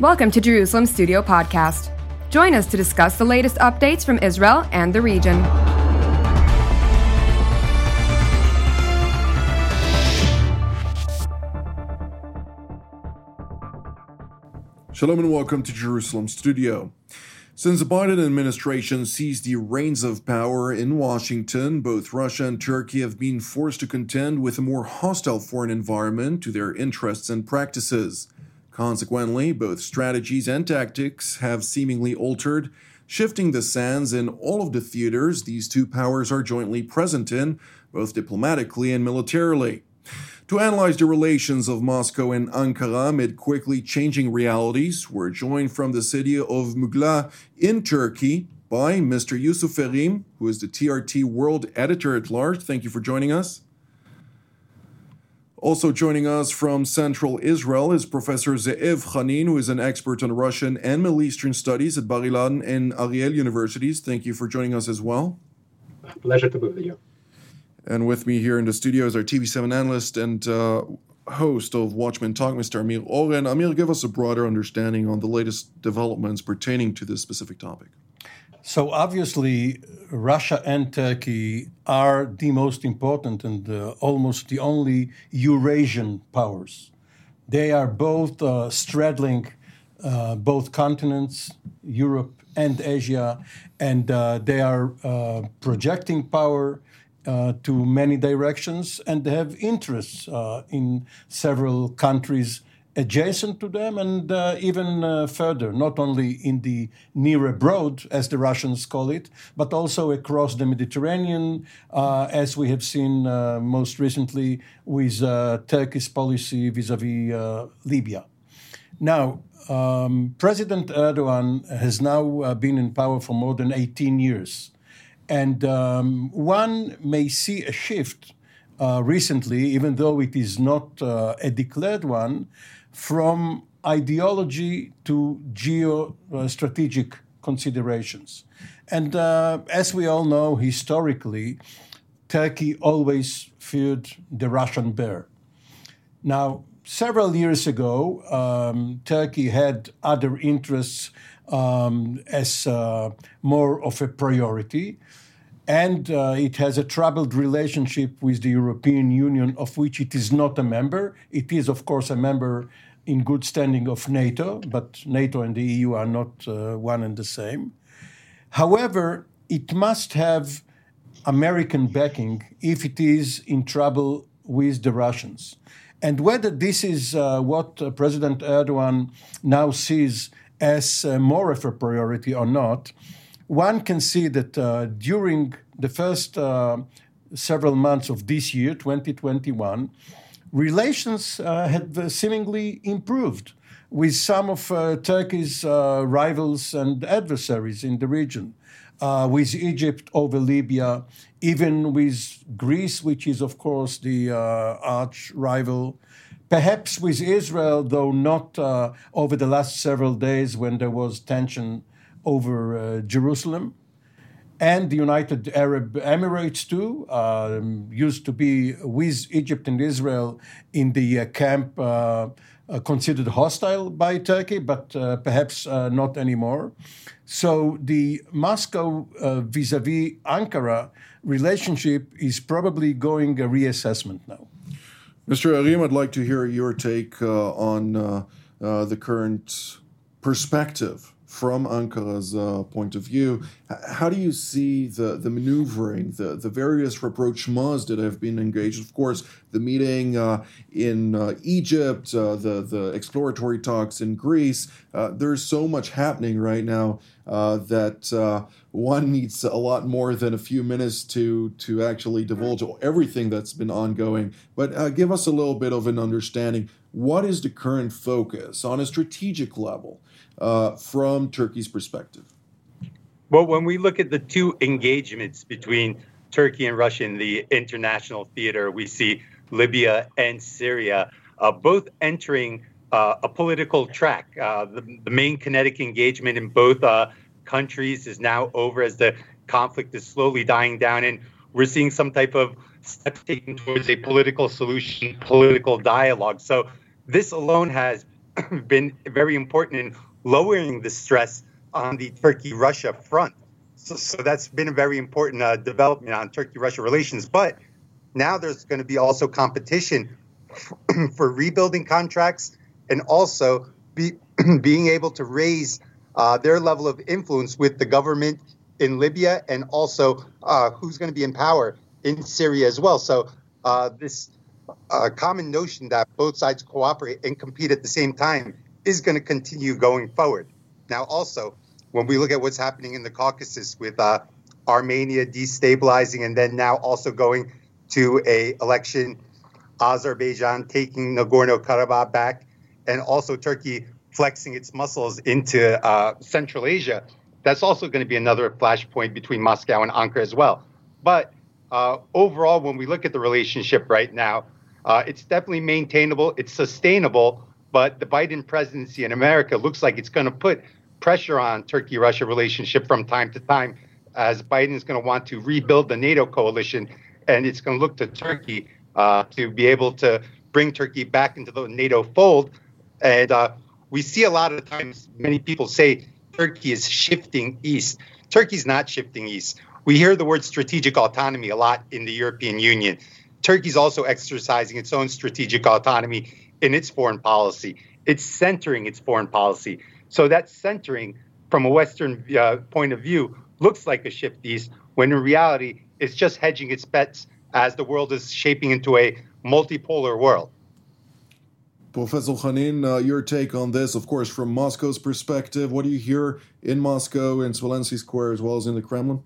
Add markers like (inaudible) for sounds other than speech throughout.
Welcome to Jerusalem Studio Podcast. Join us to discuss the latest updates from Israel and the region. Shalom and welcome to Jerusalem Studio. Since the Biden administration seized the reins of power in Washington, both Russia and Turkey have been forced to contend with a more hostile foreign environment to their interests and practices. Consequently, both strategies and tactics have seemingly altered, shifting the sands in all of the theaters these two powers are jointly present in, both diplomatically and militarily. To analyze the relations of Moscow and Ankara amid quickly changing realities, we're joined from the city of Mugla in Turkey by Mr. Yusuf Erim, who is the TRT World Editor at Large. Thank you for joining us. Also joining us from Central Israel is Professor Ze'ev Khanin, who is an expert on Russian and Middle Eastern studies at Bar Ilan and Ariel universities. Thank you for joining us as well. Pleasure to be with you. And with me here in the studio is our TV7 analyst and uh, host of Watchmen Talk, Mr. Amir Oren. Amir, give us a broader understanding on the latest developments pertaining to this specific topic. So obviously, Russia and Turkey are the most important and uh, almost the only Eurasian powers. They are both uh, straddling uh, both continents, Europe and Asia, and uh, they are uh, projecting power uh, to many directions and they have interests in several countries adjacent to them and uh, even uh, further, not only in the near abroad, as the Russians call it, but also across the Mediterranean, uh, as we have seen uh, most recently with uh, Turkey's policy vis a vis Libya. Now, um, President Erdogan has now uh, been in power for more than 18 years. And um, one may see a shift recently, even though it is not a declared one, from ideology to geostrategic considerations. And uh, as we all know, historically, Turkey always feared the Russian bear. Now, several years ago, um, Turkey had other interests um, as uh, more of a priority. And uh, it has a troubled relationship with the European Union, of which it is not a member. It is, of course, a member in good standing of NATO, but NATO and the EU are not uh, one and the same. However, it must have American backing if it is in trouble with the Russians. And whether this is uh, what uh, President Erdogan now sees as uh, more of a priority or not, one can see that uh, during the first uh, several months of this year, 2021, relations uh, had seemingly improved with some of uh, Turkey's uh, rivals and adversaries in the region, uh, with Egypt over Libya, even with Greece, which is, of course, the uh, arch rival. Perhaps with Israel, though not uh, over the last several days when there was tension over Jerusalem and the United Arab Emirates too um, used to be with Egypt and Israel in the uh, camp uh, uh, considered hostile by Turkey, but uh, perhaps uh, not anymore. So the Moscow uh, vis-a-vis Ankara relationship is probably going a reassessment now. Mr. Erim, I'd like to hear your take on the current perspective from Ankara's uh, point of view, how do you see the, the maneuvering, the, the various rapprochements that have been engaged? Of course, the meeting uh, in uh, Egypt, uh, the, the exploratory talks in Greece. Uh, there's so much happening right now uh, that one needs a lot more than a few minutes to, to actually divulge everything that's been ongoing. But give us a little bit of an understanding. What is the current focus on a strategic level? from Turkey's perspective? Well, when we look at the two engagements between Turkey and Russia in the international theater, we see Libya and Syria uh, both entering uh, a political track. Uh, the, the, main kinetic engagement in both uh, countries is now over as the conflict is slowly dying down, and we're seeing some type of step taken towards a political solution, political dialogue. So, this alone has (clears throat) been very important in lowering the stress on the Turkey-Russia front. So, so that's been a very important uh, development on Turkey-Russia relations. But now there's going to be also competition (clears throat) for rebuilding contracts and also be, (clears throat) being able to raise uh, their level of influence with the government in Libya and also uh, who's going to be in power in Syria as well. So uh, this uh, common notion that both sides cooperate and compete at the same time is going to continue going forward. Now, also, when we look at what's happening in the Caucasus with uh, Armenia destabilizing and then now also going to a election, Azerbaijan taking Nagorno-Karabakh back, and also Turkey flexing its muscles into uh, Central Asia, that's also going to be another flashpoint between Moscow and Ankara as well. But uh, overall, when we look at the relationship right now, uh, it's definitely maintainable, it's sustainable, but the Biden presidency in America looks like it's going to put pressure on Turkey Russia relationship from time to time as Biden is going to want to rebuild the NATO coalition and it's going to look to Turkey uh, to be able to bring Turkey back into the NATO fold. And uh, we see a lot of times many people say Turkey is shifting east. Turkey's not shifting east. We hear the word strategic autonomy a lot in the European Union. Turkey's also exercising its own strategic autonomy in its foreign policy. It's centering its foreign policy. So that centering from a Western uh, point of view looks like a shift east, when in reality, it's just hedging its bets as the world is shaping into a multipolar world. Professor Khanin, uh, your take on this, of course, from Moscow's perspective. What do you hear in Moscow, in Smolensk Square, as well as in the Kremlin?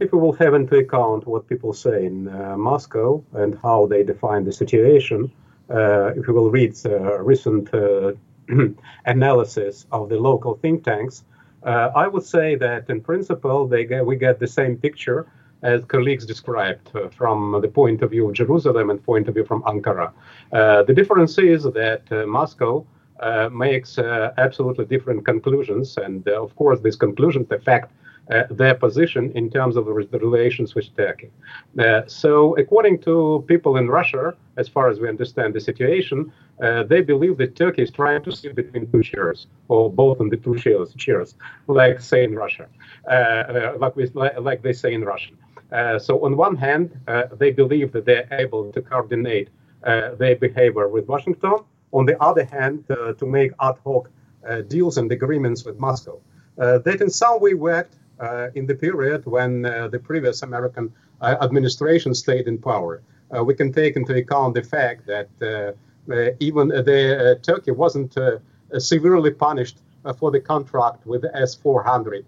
if we will have into account what people say in uh, Moscow and how they define the situation, uh, if we will read uh, recent uh, (clears throat) analysis of the local think tanks, uh, I would say that in principle get, we get the same picture as colleagues described uh, from the point of view of Jerusalem and point of view from Ankara. the difference is that Moscow makes absolutely different conclusions, and of course these conclusions affect uh, their position in terms of the relations with Turkey. Uh, so, according to people in Russia, as far as we understand the situation, uh, they believe that Turkey is trying to sit between two chairs, or both on the two chairs, chairs like say in Russia, uh, uh, like, we, like they say in Russian. so, on one hand, they believe that they're able to coordinate their behavior with Washington. On the other hand, to make ad hoc deals and agreements with Moscow. that in some way worked uh, in the period when uh, the previous American uh, administration stayed in power. we can take into account the fact that even the Turkey wasn't severely punished for the contract with the S-400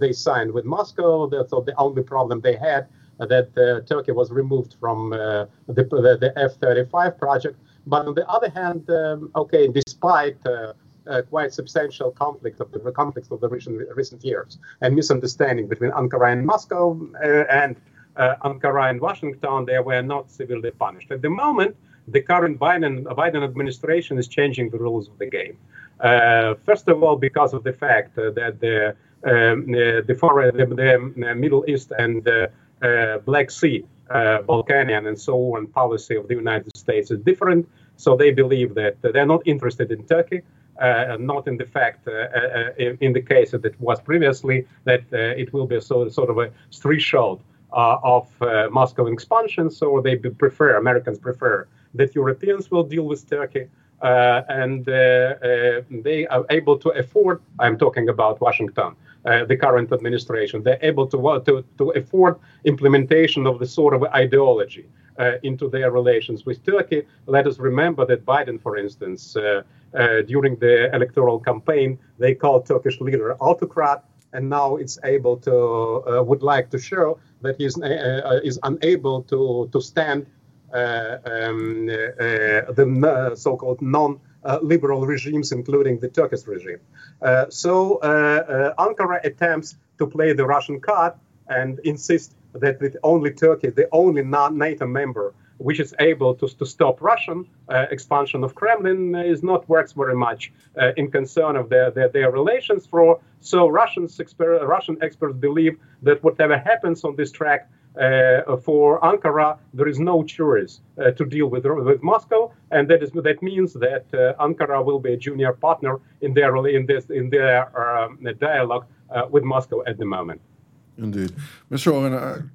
they signed with Moscow. So the only problem they had that uh, Turkey was removed from uh, the, the, the, F-35 project. But on the other hand, um, okay, despite uh, uh, quite substantial conflict of the conflicts of the recent, recent years and misunderstanding between Ankara and Moscow uh, and uh, Ankara and Washington, they were not severely punished. At the moment, the current Biden, Biden administration is changing the rules of the game. Uh, first of all, because of the fact uh, that the um, the, foreign, the, the, Middle East and the uh, Black Sea, Balkanian and so on policy of the United States is different. So they believe that they're not interested in Turkey. Uh, not in the fact, uh, uh, in, in, the case that it was previously, that it will be a sort, sort of a threshold of Moscow expansion. So they prefer, Americans prefer that Europeans will deal with Turkey. Uh, and uh, uh, they are able to afford. I'm talking about Washington, the current administration. They're able to, to to afford implementation of the sort of ideology into their relations with Turkey. Let us remember that Biden, for instance, uh, during the electoral campaign, they called Turkish leader autocrat, and now it's able to uh, would like to show that he is, uh, is unable to to stand um, the so-called non. Uh, liberal regimes, including the Turkish regime. Uh, so uh, Ankara attempts to play the Russian card and insist that with only Turkey, the only non-NATO member which is able to, to stop Russian uh, expansion of Kremlin is not works very much uh, in concern of their, their, their relations. For so Russians exper- Russian experts believe that whatever happens on this track uh, for Ankara, there is no choice uh, to deal with with Moscow, and that is that means that uh, Ankara will be a junior partner in their in this in their um, dialogue with Moscow at the moment. Indeed, Mr. Oren.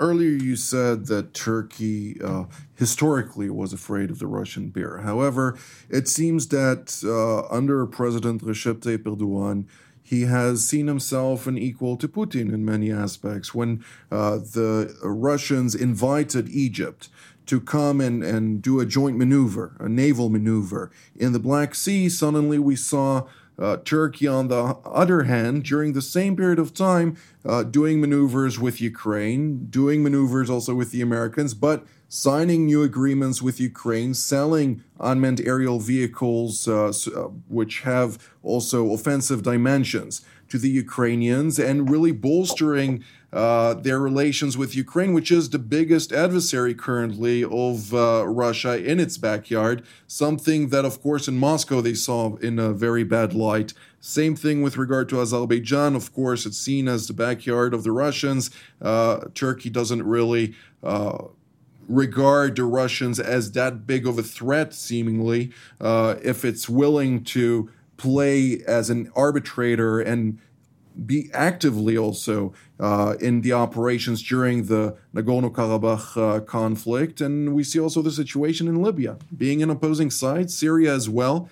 Earlier, you said that Turkey uh, historically was afraid of the Russian bear. However, it seems that uh, under President Recep Tayyip Erdogan, he has seen himself an equal to Putin in many aspects. When uh, the Russians invited Egypt to come and, and do a joint maneuver, a naval maneuver in the Black Sea, suddenly we saw uh, Turkey, on the other hand, during the same period of time, uh, doing maneuvers with Ukraine, doing maneuvers also with the Americans, but signing new agreements with Ukraine, selling unmanned aerial vehicles, uh, uh, which have also offensive dimensions to the Ukrainians, and really bolstering uh, their relations with Ukraine, which is the biggest adversary currently of uh, Russia in its backyard. Something that, of course, in Moscow they saw in a very bad light. Same thing with regard to Azerbaijan. Of course, it's seen as the backyard of the Russians. Uh, Turkey doesn't really uh, regard the Russians as that big of a threat, seemingly, uh, if it's willing to play as an arbitrator and be actively also uh, in the operations during the Nagorno Karabakh uh, conflict. And we see also the situation in Libya, being an opposing side, Syria as well.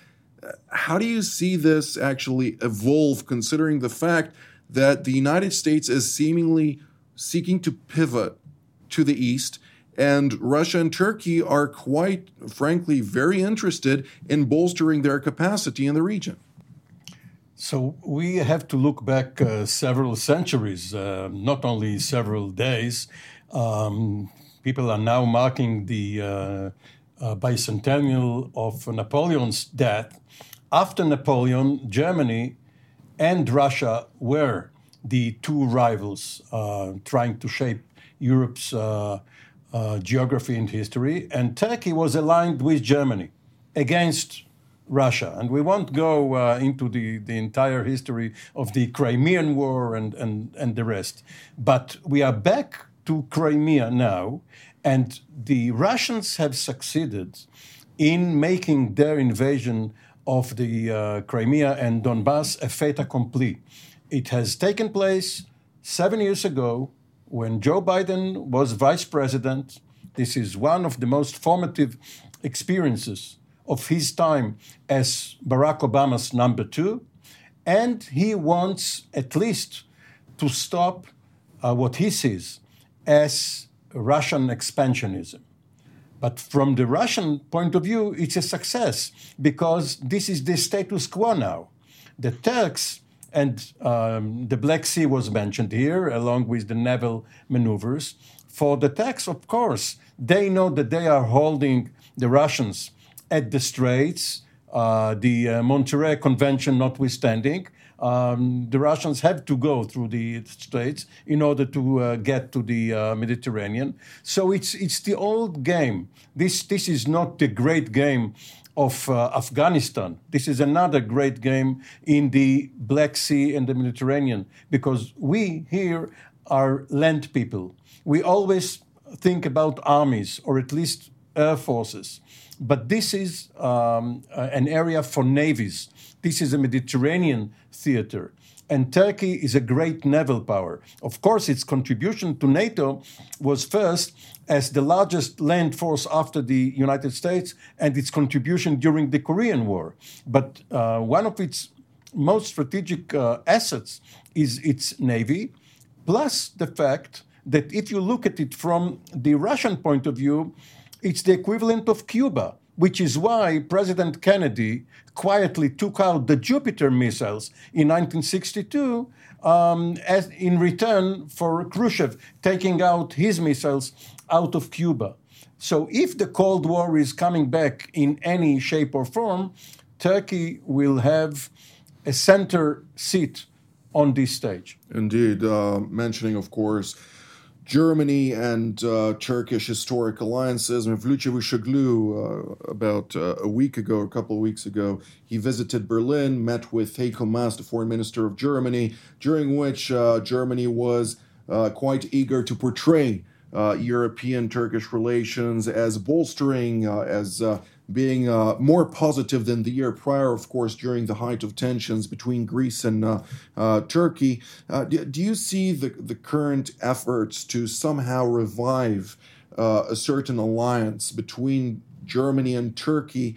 How do you see this actually evolve, considering the fact that the United States is seemingly seeking to pivot to the east and Russia and Turkey are quite frankly very interested in bolstering their capacity in the region. So we have to look back uh, several centuries, uh, not only several days. Um, people are now marking the uh, uh bicentennial of Napoleon's death. After Napoleon, Germany and Russia were the two rivals uh, trying to shape Europe's uh, geography and history, and Turkey was aligned with Germany against Russia. And we won't go uh, into the, the entire history of the Crimean War and, and, and the rest. But we are back to Crimea now, and the Russians have succeeded in making their invasion of the uh, Crimea and Donbass a fait accompli. It has taken place seven years ago when Joe Biden was vice president, this is one of the most formative experiences of his time as Barack Obama's number two. And he wants at least to stop uh, what he sees as Russian expansionism. But from the Russian point of view, it's a success because this is the status quo now. The Turks and um, the Black Sea was mentioned here, along with the naval maneuvers. For the Turks, of course, they know that they are holding the Russians at the straits, uh, the uh, Montreux Convention notwithstanding. Um, the Russians have to go through the straits in order to uh, get to the uh, Mediterranean. So it's it's the old game. This this is not the great game of uh, Afghanistan. This is another great game in the Black Sea and the Mediterranean because we here are land people. We always think about armies or at least air forces. But this is um, an area for navies. This is a Mediterranean theater and Turkey is a great naval power. Of course, its contribution to NATO was first as the largest land force after the United States and its contribution during the Korean War. But uh, one of its most strategic uh, assets is its navy, plus the fact that if you look at it from the Russian point of view, it's the equivalent of Cuba which is why President Kennedy quietly took out the Jupiter missiles in 1962 um, as in return for Khrushchev taking out his missiles out of Cuba. So, if the Cold War is coming back in any shape or form, Turkey will have a center seat on this stage. Indeed. Uh, mentioning, of course, Germany and uh, Turkish historic alliances. Mevlut Çavuşoğlu, uh, about uh, a week ago, a couple of weeks ago, he visited Berlin, met with Heiko Maas, the foreign minister of Germany, during which uh, Germany was uh, quite eager to portray uh, European Turkish relations as bolstering, as being uh, more positive than the year prior, of course, during the height of tensions between Greece and uh, uh, Turkey. Do, do, you see the, the current efforts to somehow revive a certain alliance between Germany and Turkey?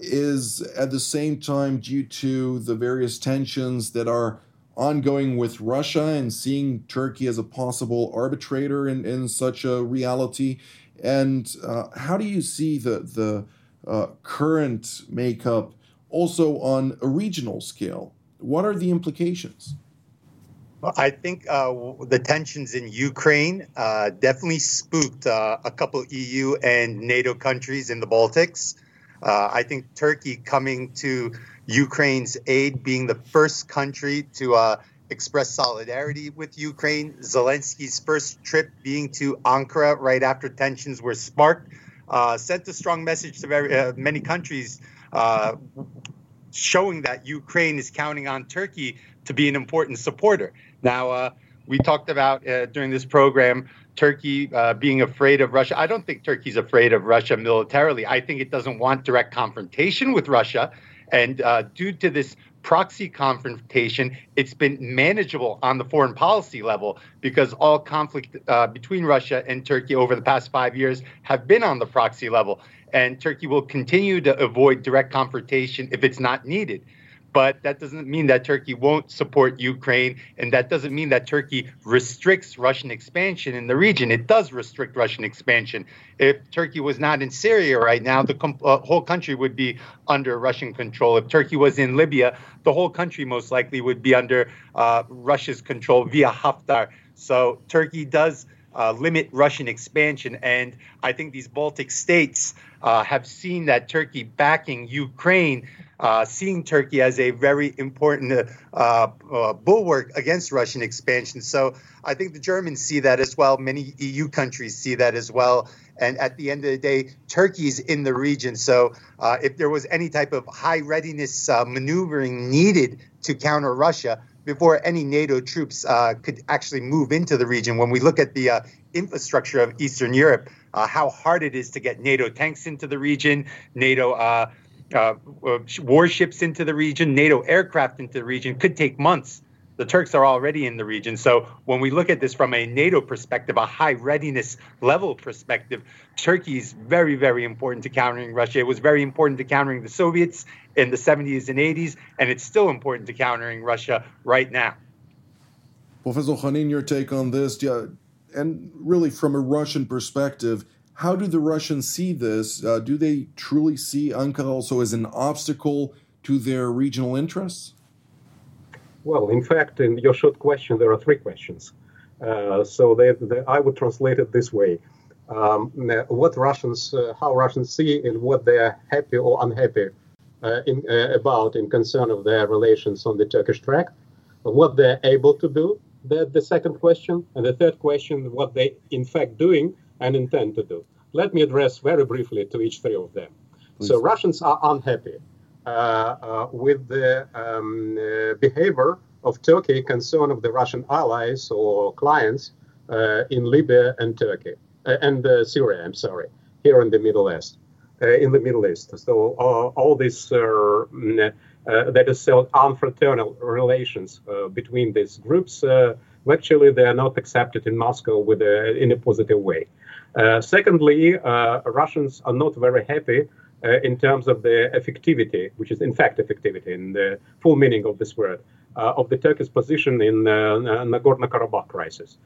is at the same time due to the various tensions that are ongoing with Russia and seeing Turkey as a possible arbitrator in, in such a reality? And uh, how do you see the, the uh, current makeup also on a regional scale? What are the implications? Well, I think uh, the tensions in Ukraine uh, definitely spooked uh, a couple EU and NATO countries in the Baltics. Uh, I think Turkey coming to Ukraine's aid, being the first country to uh, express solidarity with Ukraine. Zelensky's first trip being to Ankara right after tensions were sparked, uh, sent a strong message to very, uh, many countries. Uh, showing that Ukraine is counting on Turkey to be an important supporter. Now, uh, we talked about uh, during this program Turkey being afraid of Russia. I don't think Turkey's afraid of Russia militarily. I think it doesn't want direct confrontation with Russia. And due to this proxy confrontation, it's been manageable on the foreign policy level because all conflict uh, between Russia and Turkey over the past five years have been on the proxy level. And Turkey will continue to avoid direct confrontation if it's not needed but that doesn't mean that Turkey won't support Ukraine, and that doesn't mean that Turkey restricts Russian expansion in the region. It does restrict Russian expansion. If Turkey was not in Syria right now, the com- uh, whole country would be under Russian control. If Turkey was in Libya, the whole country most likely would be under uh, Russia's control via Haftar. So Turkey does. Uh, limit Russian expansion. And I think these Baltic states uh, have seen that Turkey backing Ukraine uh, seeing Turkey as a very important uh, uh, bulwark against Russian expansion. So I think the Germans see that as well. Many EU countries see that as well. And at the end of the day, Turkey's in the region. So uh, if there was any type of high readiness maneuvering needed to counter Russia, before any NATO troops uh, could actually move into the region. When we look at the uh, infrastructure of Eastern Europe, uh, how hard it is to get NATO tanks into the region, NATO uh, uh, warships into the region, NATO aircraft into the region could take months. The Turks are already in the region. So when we look at this from a NATO perspective, a high readiness level perspective, Turkey is very, very important to countering Russia. It was very important to countering the Soviets in the 70s and 80s, and it's still important to countering Russia right now. Professor Khanin, your take on this, yeah, and really from a Russian perspective, how do the Russians see this? Uh, do they truly see Ankara also as an obstacle to their regional interests? Well, in fact, in your short question, there are three questions. Uh, so they, they, I would translate it this way: um, what Russians, uh, how Russians see, and what they're happy or unhappy uh, in, uh, about in concern of their relations on the Turkish track, what they're able to do. That the second question, and the third question, what they in fact doing and intend to do. Let me address very briefly to each three of them. Please. So Russians are unhappy with the um, uh, behavior of Turkey concern of the Russian allies or clients uh, in Libya and Turkey uh, and uh, Syria. I'm sorry, here in the Middle East. in the Middle East, so all this mm, that is so unfraternal relations between these groups actually they are not accepted in Moscow with a, in a positive way. Uh, secondly, uh, Russians are not very happy uh, in terms of the effectivity, which is in fact effectivity in the full meaning of this word, of the Turkish position in Nagorno-Karabakh crisis.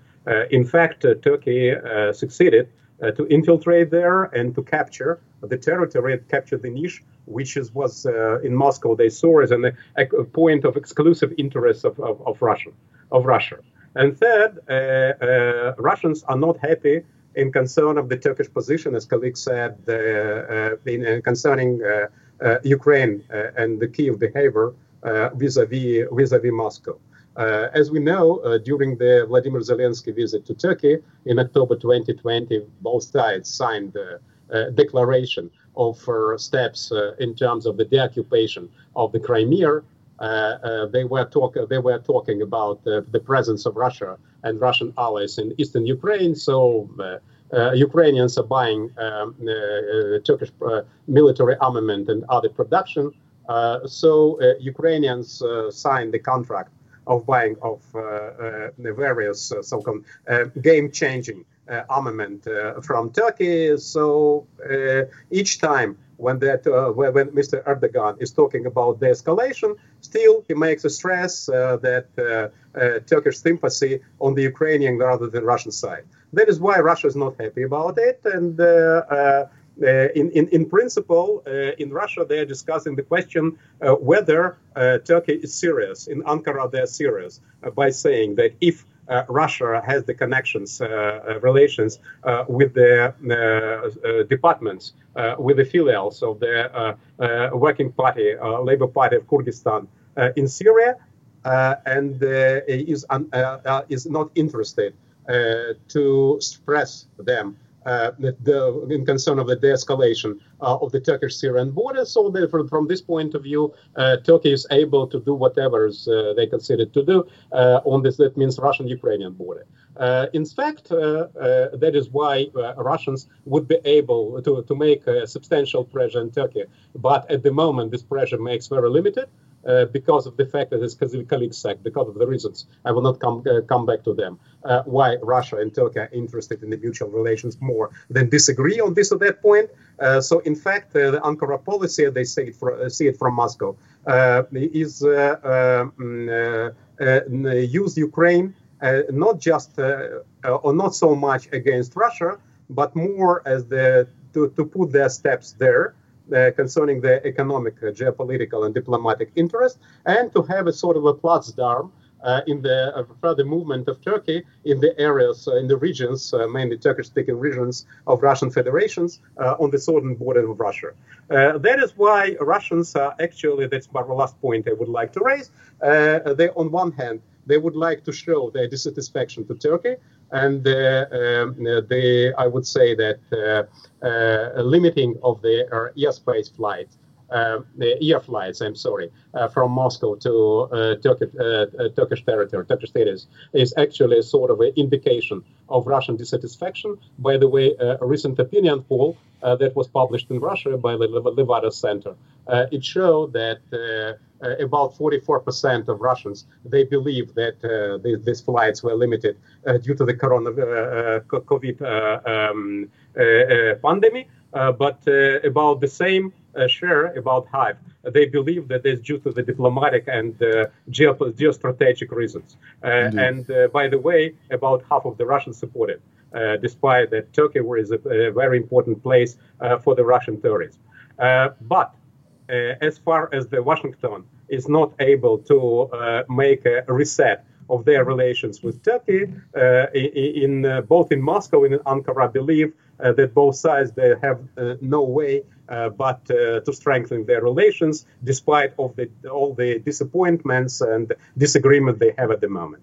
in fact, Turkey succeeded uh, to infiltrate there and to capture the territory, capture the niche, which is, was uh, in Moscow they saw as an, a, point of exclusive interest of, of, of, Russia, of Russia. And third, uh, Russians are not happy in concern of the Turkish position, as colleagues said, uh, in, uh, concerning uh, Ukraine and the Kiev behavior vis-a-vis Moscow. Uh, as we know, uh, during the Vladimir Zelensky visit to Turkey in October 2020, both sides signed a uh, declaration of steps in terms of the deoccupation of the Crimea Uh, uh, they were talk they were talking about uh, the presence of Russia and Russian allies in eastern Ukraine. So. Uh, Ukrainians are buying um, uh, Turkish uh, military armament and other production. so Ukrainians signed the contract of buying of the various so-called game-changing armament from Turkey. So each time when that uh, when Mr. Erdogan is talking about the escalation, still he makes a stress uh, that uh, Turkish sympathy on the Ukrainian rather than Russian side. That is why Russia is not happy about it, and. Uh, in, in, in principle, uh, in Russia, they are discussing the question uh, whether Turkey is serious. In Ankara, they are serious by saying that if uh, Uh, Russia has the connections, uh, uh relations uh, with the uh, departments, with the filials of the Working Party, Labor Party of Kurdistan in Syria, and is, is not interested uh, to stress them. uh, the, in concern of the de-escalation uh, of the Turkish-Syrian border. So from, from, this point of view, uh, Turkey is able to do whatever uh, they consider to do on this. That means Russian-Ukrainian border. in fact, that is why Russians would be able to, to make substantial pressure on Turkey. But at the moment, this pressure makes very limited. Uh, because of the fact that it's Kazakhstan, because of the reasons. I will not come uh, come back to them. Uh, why Russia and Turkey are interested in the mutual relations more than disagree on this or that point. Uh, so, in fact, uh, the Ankara policy, they say it for, see it from Moscow, is um, use Ukraine not just or not so much against Russia, but more as the to, to put their steps there uh, concerning the economic, uh, geopolitical, and diplomatic interest, and to have a sort of a Platzdarm uh, in the uh, further movement of Turkey in the areas, uh, in the regions, uh, mainly Turkish-speaking regions of Russian federations on the southern border of Russia. that is why Russians are actually, that's my last point I would like to raise, they, on one hand, they would like to show their dissatisfaction to Turkey and um, they, I would say that uh, uh, limiting of the airspace flights uh, air flights, I'm sorry, uh, from Moscow to uh, Turkish, uh, Turkish territory, Turkish status, is actually sort of an indication of Russian dissatisfaction. By the way, a recent opinion poll that was published in Russia by the Levada Center, it showed that uh, about 44% of Russians they believe that uh, these, flights were limited uh, due to the corona COVID um, pandemic, but about the same share, about half, they believe that it's due to the diplomatic and uh, geostrategic reasons. Uh, and uh, by the way, about half of the Russians support it, despite that Turkey is a, a very important place for the Russian but uh, as far as the Washington is not able to uh, make a reset of their relations with Turkey, uh, in, in both in Moscow and in Ankara, believe that both sides they have no way uh, but uh, to strengthen their relations despite of the, all the disappointments and disagreement they have at the moment.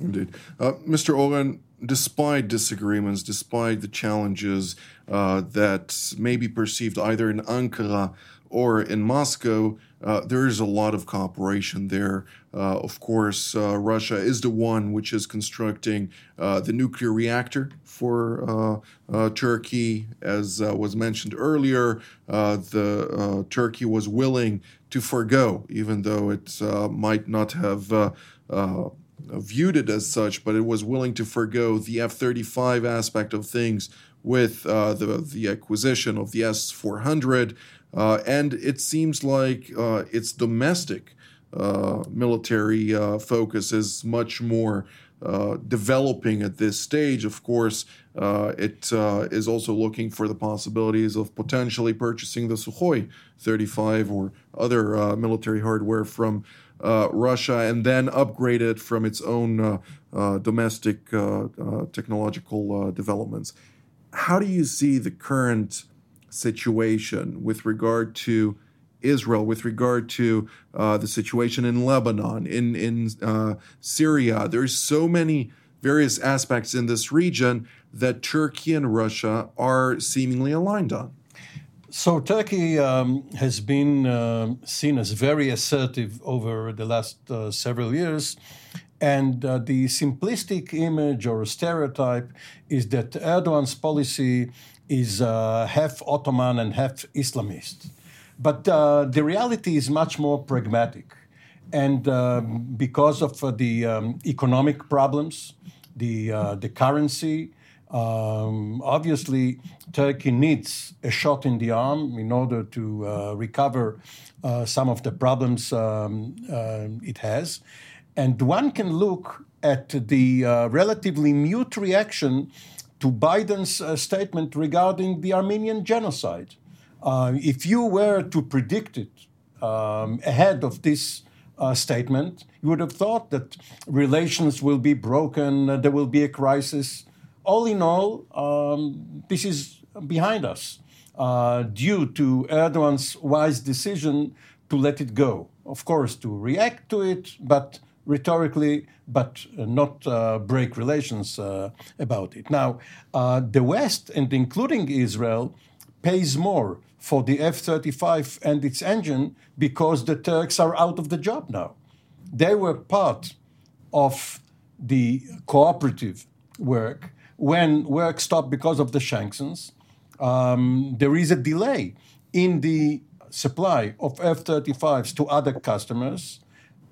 Indeed. Uh, Mr. Oren, despite disagreements, despite the challenges that may be perceived either in Ankara or in Moscow, uh, there is a lot of cooperation there. Uh, of course, uh, Russia is the one which is constructing uh, the nuclear reactor for uh, uh, Turkey, as was mentioned earlier. the Turkey was willing to forego, even though it might not have. Viewed it as such, but it was willing to forego the F 35 aspect of things with uh, the, the acquisition of the S 400 uh, and it seems like uh, its domestic uh, military uh, focus is much more uh, developing at this stage. Of course, uh, it is also looking for the possibilities of potentially purchasing the Sukhoi 35 or other military hardware from Uh, Russia and then upgrade it from its own uh, uh, domestic technological developments. How do you see the current situation with regard to Israel, with regard to uh, the situation in Lebanon, in in uh, Syria. There's so many various aspects in this region that Turkey and Russia are seemingly aligned on. So Turkey um, has been uh, seen as very assertive over the last uh, several years. And uh, the simplistic image or stereotype is that Erdogan's policy is uh, half Ottoman and half Islamist. But uh, the reality is much more pragmatic. And um, because of uh, the um, economic problems, the, the currency, um, obviously, Turkey needs a shot in the arm in order to uh, recover uh, some of the problems um, uh, it has. And one can look at the uh, relatively mute reaction to Biden's uh, statement regarding the Armenian genocide. Uh, if you were to predict it um, ahead of this uh, statement, you would have thought that relations will be broken, uh, there will be a crisis. All in all, um, this is behind us uh, due to Erdogan's wise decision to let it go. Of course, to react to it, but rhetorically, but uh, not uh, break relations uh, about it. Now, uh, the West, and including Israel, pays more for the F 35 and its engine because the Turks are out of the job now. They were part of the cooperative work. When work stopped because of the sanctions, um, there is a delay in the supply of F 35s to other customers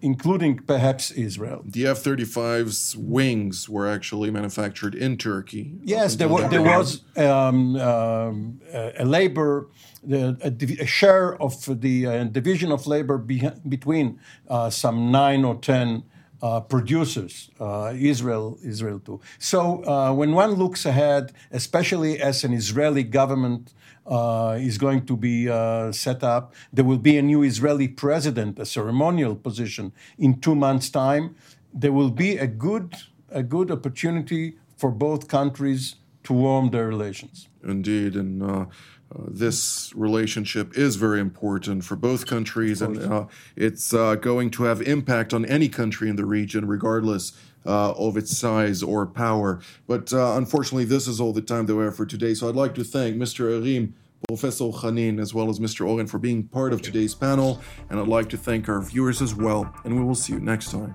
including perhaps Israel. The F 35's wings were actually manufactured in Turkey. Yes, there, was, there was um, um, a labor, a, a, share of the uh, division of labor be, between uh, some nine or ten. Uh, producers, uh, Israel, Israel too. So uh, when one looks ahead, especially as an Israeli government uh, is going to be uh, set up. There will be a new Israeli president, a ceremonial position, in two months' time. There will be a good, a good opportunity for both countries to warm their relations. Indeed, and. Uh, this relationship is very important for both countries, and uh, it's uh, going to have impact on any country in the region, regardless uh, of its size or power. But uh, unfortunately, this is all the time that we have for today. So I'd like to thank Mr. Erim, Professor Khanin, as well as Mr. Oren for being part of today's panel. And I'd like to thank our viewers as well. And we will see you next time.